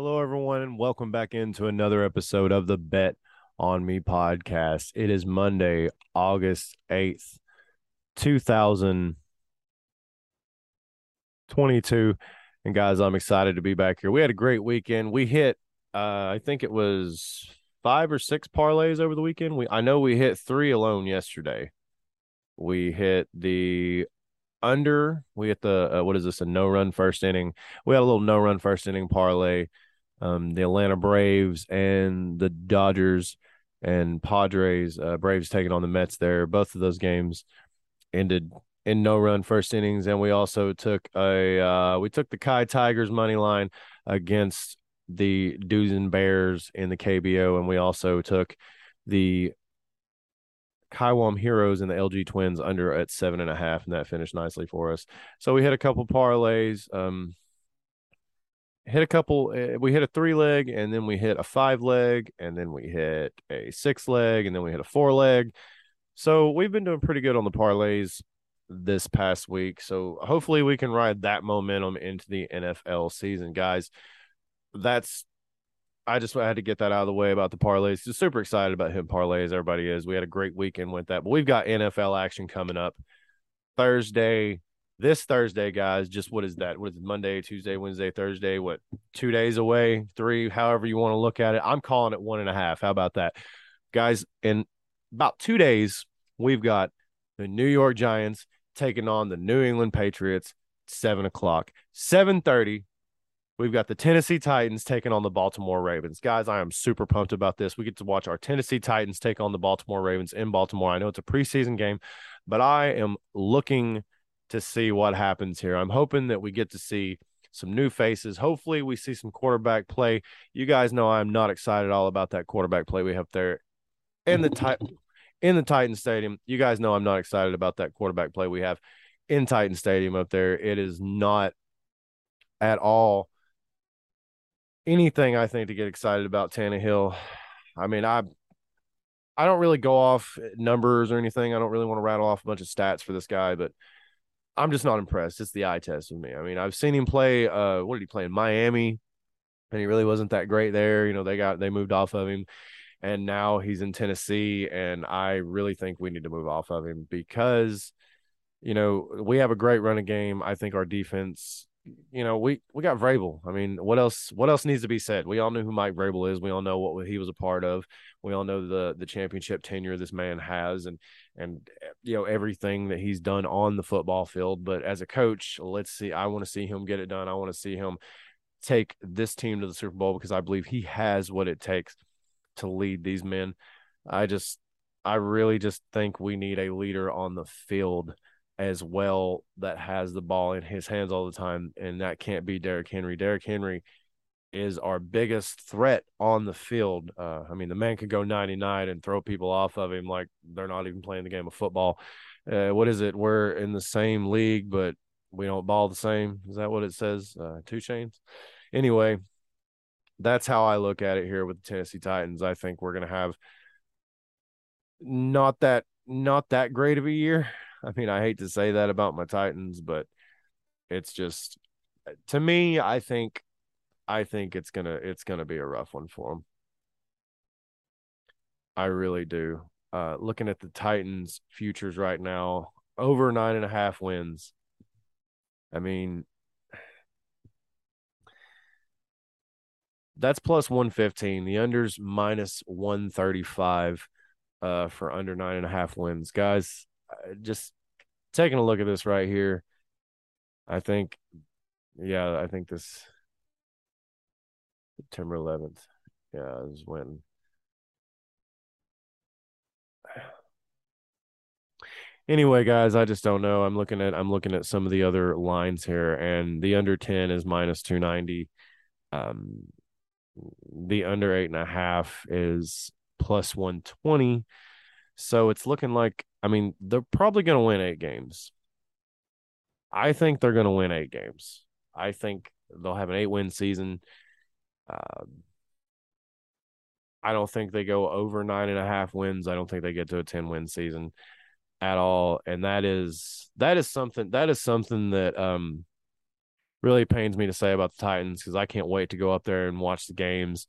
Hello, everyone, and welcome back into another episode of the Bet on Me podcast. It is Monday, August 8th, 2022. And guys, I'm excited to be back here. We had a great weekend. We hit, uh, I think it was five or six parlays over the weekend. We I know we hit three alone yesterday. We hit the under. We hit the uh, what is this? A no run first inning. We had a little no run first inning parlay. Um, the Atlanta Braves and the Dodgers and Padres. Uh, Braves taking on the Mets there. Both of those games ended in no run first innings, and we also took a uh, we took the Kia Tigers money line against the Doosan Bears in the KBO, and we also took the Kiwoom Heroes and the LG Twins under at seven and a half, and that finished nicely for us. So we hit a couple parlays. Um, hit a couple. Uh, we hit a three leg, and then we hit a five leg, and then we hit a six leg, and then we hit a four leg. So we've been doing pretty good on the parlays this past week. So hopefully we can ride that momentum into the NFL season, guys. That's I just had to get that out of the way about the parlays. Just super excited about him parlays. Everybody is. We had a great weekend with that, but we've got NFL action coming up Thursday. This Thursday, guys. Just what is that? What is it? Monday, Tuesday, Wednesday, Thursday? What? Two days away, three, however you want to look at it. I'm calling it one and a half. How about that, guys? In about two days, we've got the New York Giants taking on the New England Patriots. Seven o'clock, seven thirty We've got the Tennessee Titans taking on the Baltimore Ravens. Guys, I am super pumped about this. We get to watch our Tennessee Titans take on the Baltimore Ravens in Baltimore. I know it's a preseason game, but I am looking to see what happens here. I'm hoping that we get to see some new faces. Hopefully, we see some quarterback play. You guys know I'm not excited all about that quarterback play we have there in the Titan in the Titan Stadium. You guys know I'm not excited about that quarterback play we have in Titan Stadium up there. It is not at all anything I think to get excited about Tannehill. I mean, I I don't really go off numbers or anything. I don't really want to rattle off a bunch of stats for this guy, but I'm just not impressed. It's the eye test with me. I mean, I've seen him play. Uh, what did he play in Miami? And he really wasn't that great there. You know, they got they moved off of him, and now he's in Tennessee. And I really think we need to move off of him because, you know, we have a great running game. I think our defense you know, we we got Vrabel. I mean, what else? What else needs to be said? We all know who Mike Vrabel is. We all know what he was a part of. We all know the the championship tenure this man has, and and you know everything that he's done on the football field. But as a coach, let's see. I want to see him get it done. I want to see him take this team to the Super Bowl because I believe he has what it takes to lead these men. I just, I really just think we need a leader on the field as well that has the ball in his hands all the time, and that can't be Derrick Henry. Derrick Henry is our biggest threat on the field. Uh, I mean, the man could go 99 and throw people off of him like they're not even playing the game of football. Uh, what is it? We're in the same league, but we don't ball the same. Is that what it says? Uh, 2 Chainz. Anyway, that's how I look at it here with the Tennessee Titans. I think we're going to have not that not that great of a year. I mean, I hate to say that about my Titans, but it's just to me, I think I think it's gonna it's gonna be a rough one for them. I really do. Uh, looking at the Titans futures right now, over nine and a half wins. I mean, that's plus 115. The under's minus 135 uh, for under nine and a half wins. Guys, just taking a look at this right here, I think, yeah, I think this September 11th, yeah, is when. Anyway, guys, I just don't know. I'm looking at I'm looking at some of the other lines here, and the under 10 is minus 290. Um, the under eight and a half is plus 120 so it's looking like, I mean, they're probably going to win eight games. I think they're going to win eight games. I think they'll have an eight win season. Uh, I don't think they go over nine and a half wins. I don't think they get to a 10 win season at all. And that is, that is something, that is something that, um, really pains me to say about the Titans because I can't wait to go up there and watch the games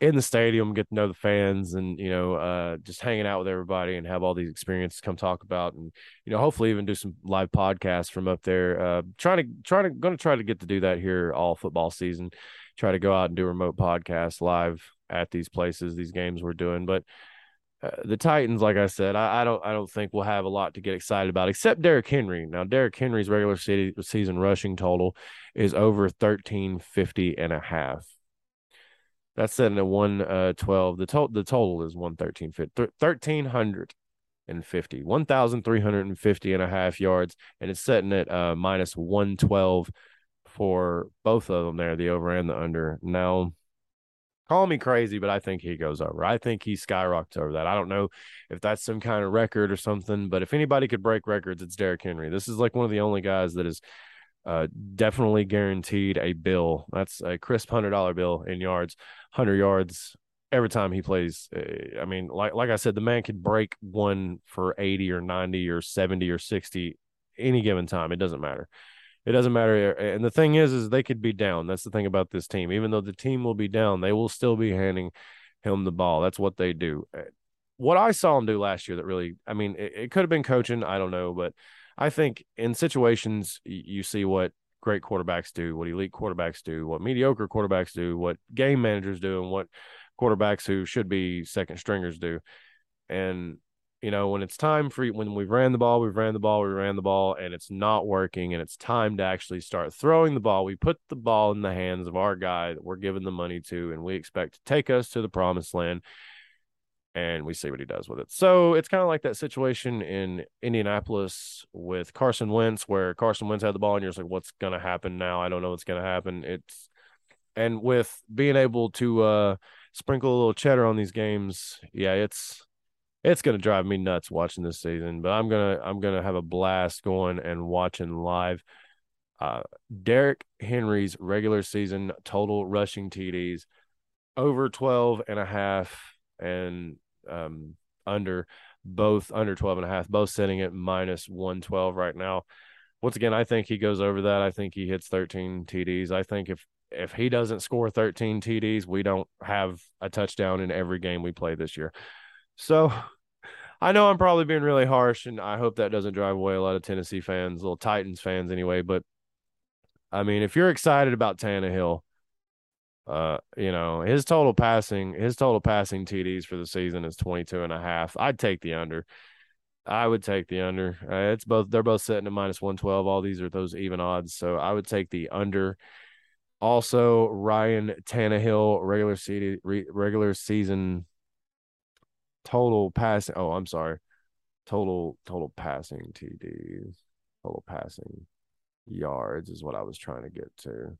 in the stadium, get to know the fans, and you know, uh, just hanging out with everybody and have all these experiences come talk about, and you know, hopefully even do some live podcasts from up there. Uh, trying to trying to going to try to get to do that here all football season. Try to go out and do remote podcasts live at these places, these games we're doing, but. Uh, the Titans, like I said, I, I, don't I don't think we'll have a lot to get excited about except Derrick Henry. Now, Derrick Henry's regular season rushing total is over 1350 and a half. That's setting at one uh, twelve. The total the total is one thirteen thirteen hundred and fifty, one thousand three hundred and fifty and a half yards, and it's setting at uh, minus one twelve for both of them there, the over and the under. Now, call me crazy, but I think he goes over. I think he skyrockets over that. I don't know if that's some kind of record or something, but if anybody could break records, it's Derrick Henry. This is like one of the only guys that is uh, definitely guaranteed a bill. That's a crisp hundred dollar bill in yards, hundred yards every time he plays. Uh, I mean, like like I said, the man could break one for eighty or ninety or seventy or sixty any given time. It doesn't matter. It doesn't matter. And the thing is, is they could be down. That's the thing about this team. Even though the team will be down, they will still be handing him the ball. That's what they do. Uh, what I saw him do last year that really, I mean, it, it could have been coaching. I don't know, but I think in situations you see what great quarterbacks do, what elite quarterbacks do, what mediocre quarterbacks do, what game managers do, and what quarterbacks who should be second stringers do. And you know, when it's time for when we've ran the ball, we've ran the ball, we ran the ball, and it's not working, and it's time to actually start throwing the ball. We put the ball in the hands of our guy that we're giving the money to, and we expect to take us to the promised land and we see what he does with it. So it's kind of like that situation in Indianapolis with Carson Wentz, where Carson Wentz had the ball, and you're just like, what's going to happen now? I don't know what's going to happen. It's and with being able to uh, sprinkle a little cheddar on these games, yeah, it's it's going to drive me nuts watching this season. But I'm gonna I'm gonna have a blast going and watching live. Uh, Derrick Henry's regular season total rushing TDs over 12 and a half and um, under both under 12 and a half, both sitting at minus 112 right now. Once again, I think he goes over that. I think he hits 13 TDs. I think if if he doesn't score 13 TDs, we don't have a touchdown in every game we play this year. So I know I'm probably being really harsh, and I hope that doesn't drive away a lot of Tennessee fans, little Titans fans anyway. But I mean, if you're excited about Tannehill, uh, you know, his total passing, his total passing TDs for the season is 22 and a half. I'd take the under. I would take the under. Uh, it's both they're both setting at minus 112. All these are those even odds. So I would take the under. Also, Ryan Tannehill regular season regular season total passing. Oh, I'm sorry. Total total passing TDs. Total passing yards is what I was trying to get to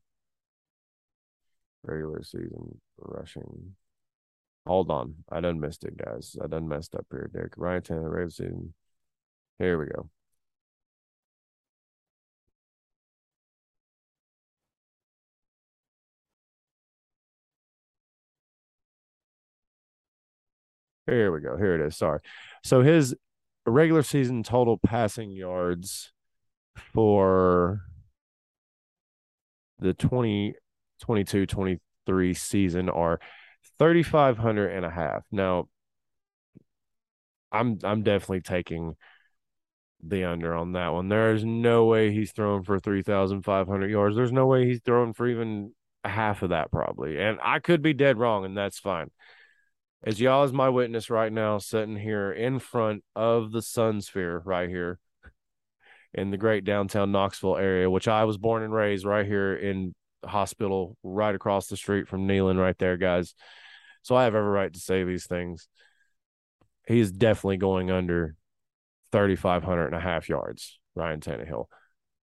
regular season rushing. Hold on. I done missed it, guys. I done messed up here. Derek Ryan Tanner, regular season. Here we go. Here we go. Here it is. Sorry. So his regular season total passing yards for the 20 22 23 season are 3500 and a half. Now i'm i'm definitely taking the under on that one. There's no way he's throwing for 3500 yards. There's no way he's throwing for even half of that probably. And i could be dead wrong and that's fine. As y'all is my witness right now sitting here in front of the Sunsphere right here in the great downtown knoxville area which i was born and raised right here in hospital right across the street from Neyland, right there, guys. So I have every right to say these things. He is definitely going under 3,500 and a half yards, Ryan Tannehill.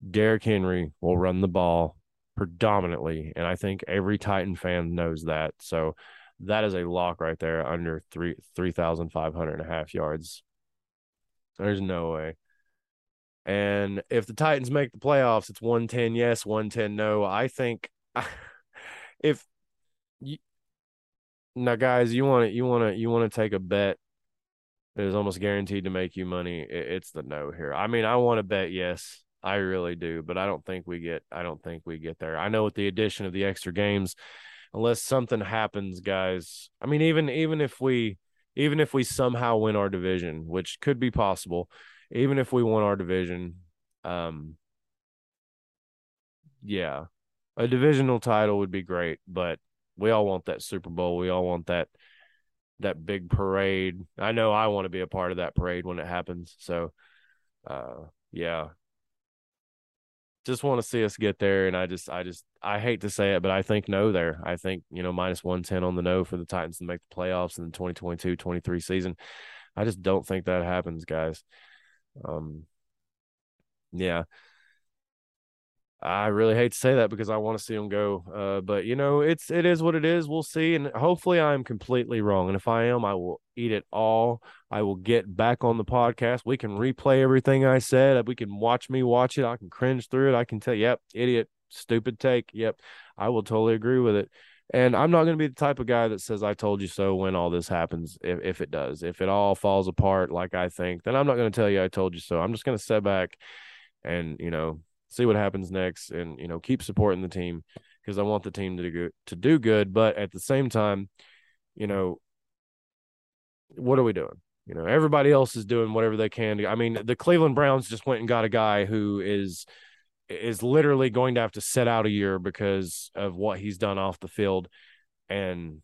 Derrick Henry will run the ball predominantly, and I think every Titan fan knows that. So that is a lock right there under three 3,500 and a half yards. There's no way. And if the Titans make the playoffs, it's 110 yes, 110 no. I think if you now guys, you want to you want to you want to take a bet that is almost guaranteed to make you money, it's the no here. I mean, I want to bet yes. I really do, but I don't think we get I don't think we get there. I know with the addition of the extra games, unless something happens, guys. I mean, even even if we even if we somehow win our division, which could be possible, even if we won our division, um yeah, a divisional title would be great, but we all want that Super Bowl. We all want that that big parade. I know I want to be a part of that parade when it happens. So uh yeah, just want to see us get there. And I just, I just, I hate to say it, but I think no there. I think, you know, minus 110 on the no for the Titans to make the playoffs in the 2022 23 season. I just don't think that happens, guys. Um, yeah. I really hate to say that because I want to see them go. Uh, but you know, it's it is what it is. We'll see, and hopefully, I'm completely wrong. And if I am, I will eat it all. I will get back on the podcast. We can replay everything I said. We can watch me watch it. I can cringe through it. I can tell, yep, idiot, stupid take. Yep, I will totally agree with it. And I'm not going to be the type of guy that says I told you so when all this happens. If if it does, if it all falls apart like I think, then I'm not going to tell you I told you so. I'm just going to sit back and you know see what happens next, and you know keep supporting the team because I want the team to do to do good. But at the same time, you know, what are we doing? You know, everybody else is doing whatever they can. To, I mean, the Cleveland Browns just went and got a guy who is is literally going to have to sit out a year because of what he's done off the field, and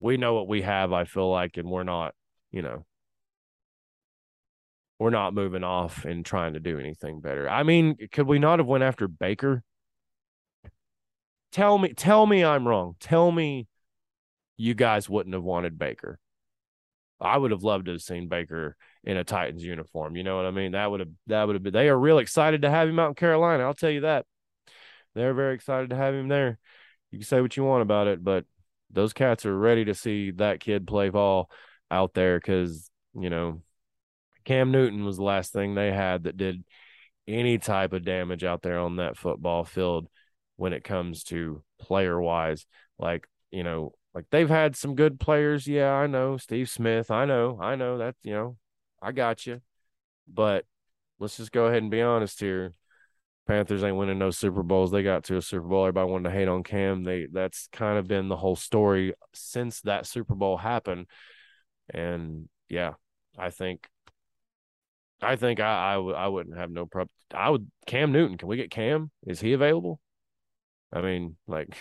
we know what we have. I feel like, and we're not, you know, we're not moving off and trying to do anything better. I mean, could we not have went after Baker? Tell me, tell me I'm wrong. Tell me you guys wouldn't have wanted Baker. I would have loved to have seen Baker in a Titans uniform. You know what I mean? That would have that would have been they are real excited to have him out in Carolina. I'll tell you that. They're very excited to have him there. You can say what you want about it, but those cats are ready to see that kid play ball out there because, you know, Cam Newton was the last thing they had that did any type of damage out there on that football field when it comes to player wise. Like, you know, like they've had some good players. Yeah, I know. Steve Smith. I know. I know that, you know, I got you. But let's just go ahead and be honest here. Panthers ain't winning no Super Bowls. They got to a Super Bowl. Everybody wanted to hate on Cam. They that's kind of been the whole story since that Super Bowl happened. And yeah, I think I think I I, w- I wouldn't have no problem. I would Cam Newton. Can we get Cam? Is he available? I mean, like.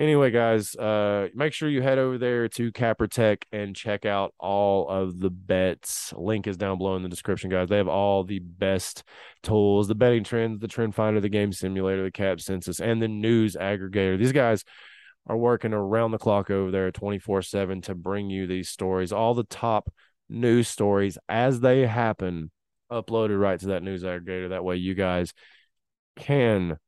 Anyway, guys, uh, make sure you head over there to CapperTek and check out all of the bets. Link is down below in the description, guys. They have all the best tools, the betting trends, the trend finder, the game simulator, the cap census, and the news aggregator. These guys are working around the clock over there 24 7 to bring you these stories, all the top news stories as they happen uploaded right to that news aggregator. That way, you guys can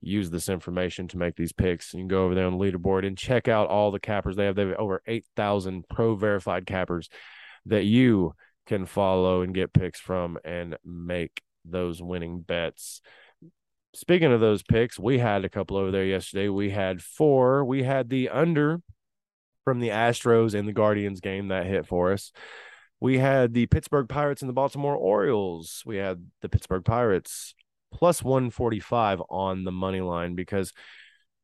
use this information to make these picks. You can go over there on the leaderboard and check out all the cappers they have. They have over 8,000 pro verified cappers that you can follow and get picks from and make those winning bets. Speaking of those picks, we had a couple over there yesterday. We had four. We had the under from the Astros and the Guardians game that hit for us we had the Pittsburgh Pirates and the Baltimore Orioles. We had the Pittsburgh Pirates plus 145 on the money line because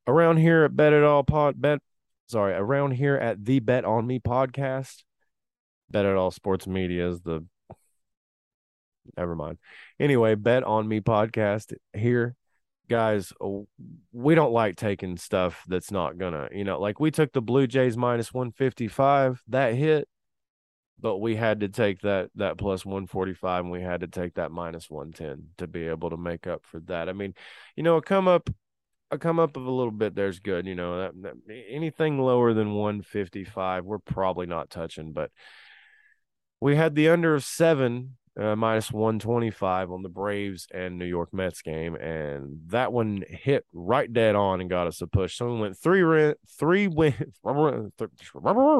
around here at Bet It All Pod Bet sorry, around here at the Bet on Me podcast, Bet It All Sports Media is the never mind. Anyway, Bet on Me podcast here. Guys, uh, we don't like taking stuff that's not gonna, you know, like we took the Blue Jays minus 155, that hit but we had to take that that plus 145 and we had to take that minus 110 to be able to make up for that. I mean you know a come up a come up of a little bit there's good you know that, that, anything lower than 155 we're probably not touching but we had the under of seven uh, minus 125 on the Braves and New York Mets game. And that one hit right dead on and got us a push. So we went three, win, three wins.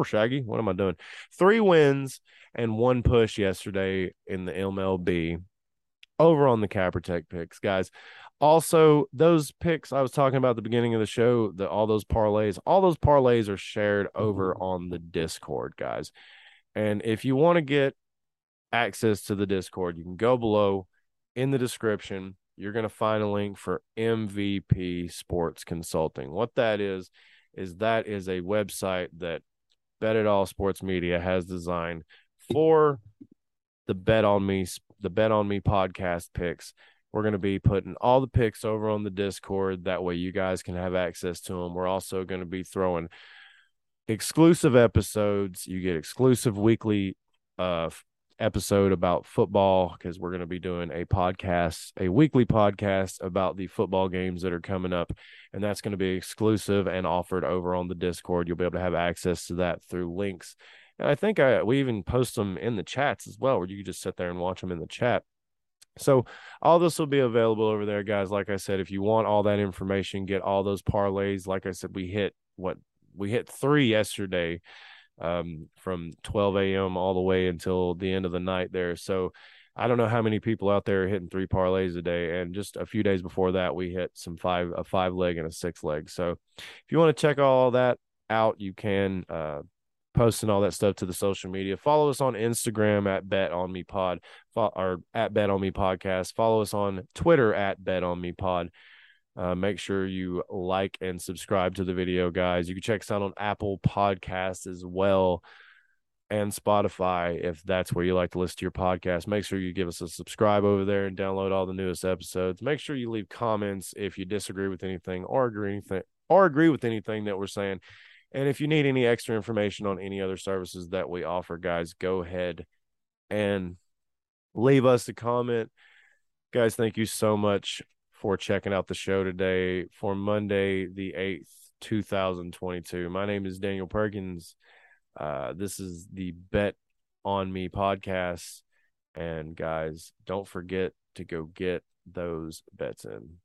Shaggy, what am I doing? Three wins and one push yesterday in the MLB over on the CapperTek picks, guys. Also, those picks I was talking about at the beginning of the show, the all those parlays, all those parlays are shared over mm-hmm. on the Discord, guys. And if you want to get access to the Discord, you can go below in the description, you're going to find a link for MVP Sports Consulting. What that is, is that is a website that Bet It All Sports Media has designed for the Bet on Me, the Bet on Me podcast picks. We're going to be putting all the picks over on the Discord. That way, you guys can have access to them. We're also going to be throwing exclusive episodes. You get exclusive weekly uh, episode about football because we're going to be doing a podcast, a weekly podcast about the football games that are coming up. And that's going to be exclusive and offered over on the Discord. You'll be able to have access to that through links. And I think I, we even post them in the chats as well, where you can just sit there and watch them in the chat. So all this will be available over there, guys. Like I said, if you want all that information, get all those parlays. Like I said, we hit what we hit three yesterday um, from 12 a.m. all the way until the end of the night there. So I don't know how many people out there are hitting three parlays a day. And just a few days before that, we hit some five, a five leg and a six leg. So if you want to check all that out, you can uh, posting all that stuff to the social media. Follow us on Instagram at Bet On Me Pod or at Bet On Me Podcast. Follow us on Twitter at Bet On Me Pod. Uh, make sure you like and subscribe to the video, guys. You can check us out on Apple Podcasts as well and Spotify if that's where you like to listen to your podcast. Make sure you give us a subscribe over there and download all the newest episodes. Make sure you leave comments if you disagree with anything or agree anything or agree with anything that we're saying. And if you need any extra information on any other services that we offer, guys, go ahead and leave us a comment. Guys, thank you so much for checking out the show today for Monday, the 8th, 2022. My name is Daniel Perkins. Uh, this is the Bet on Me podcast. And guys, don't forget to go get those bets in.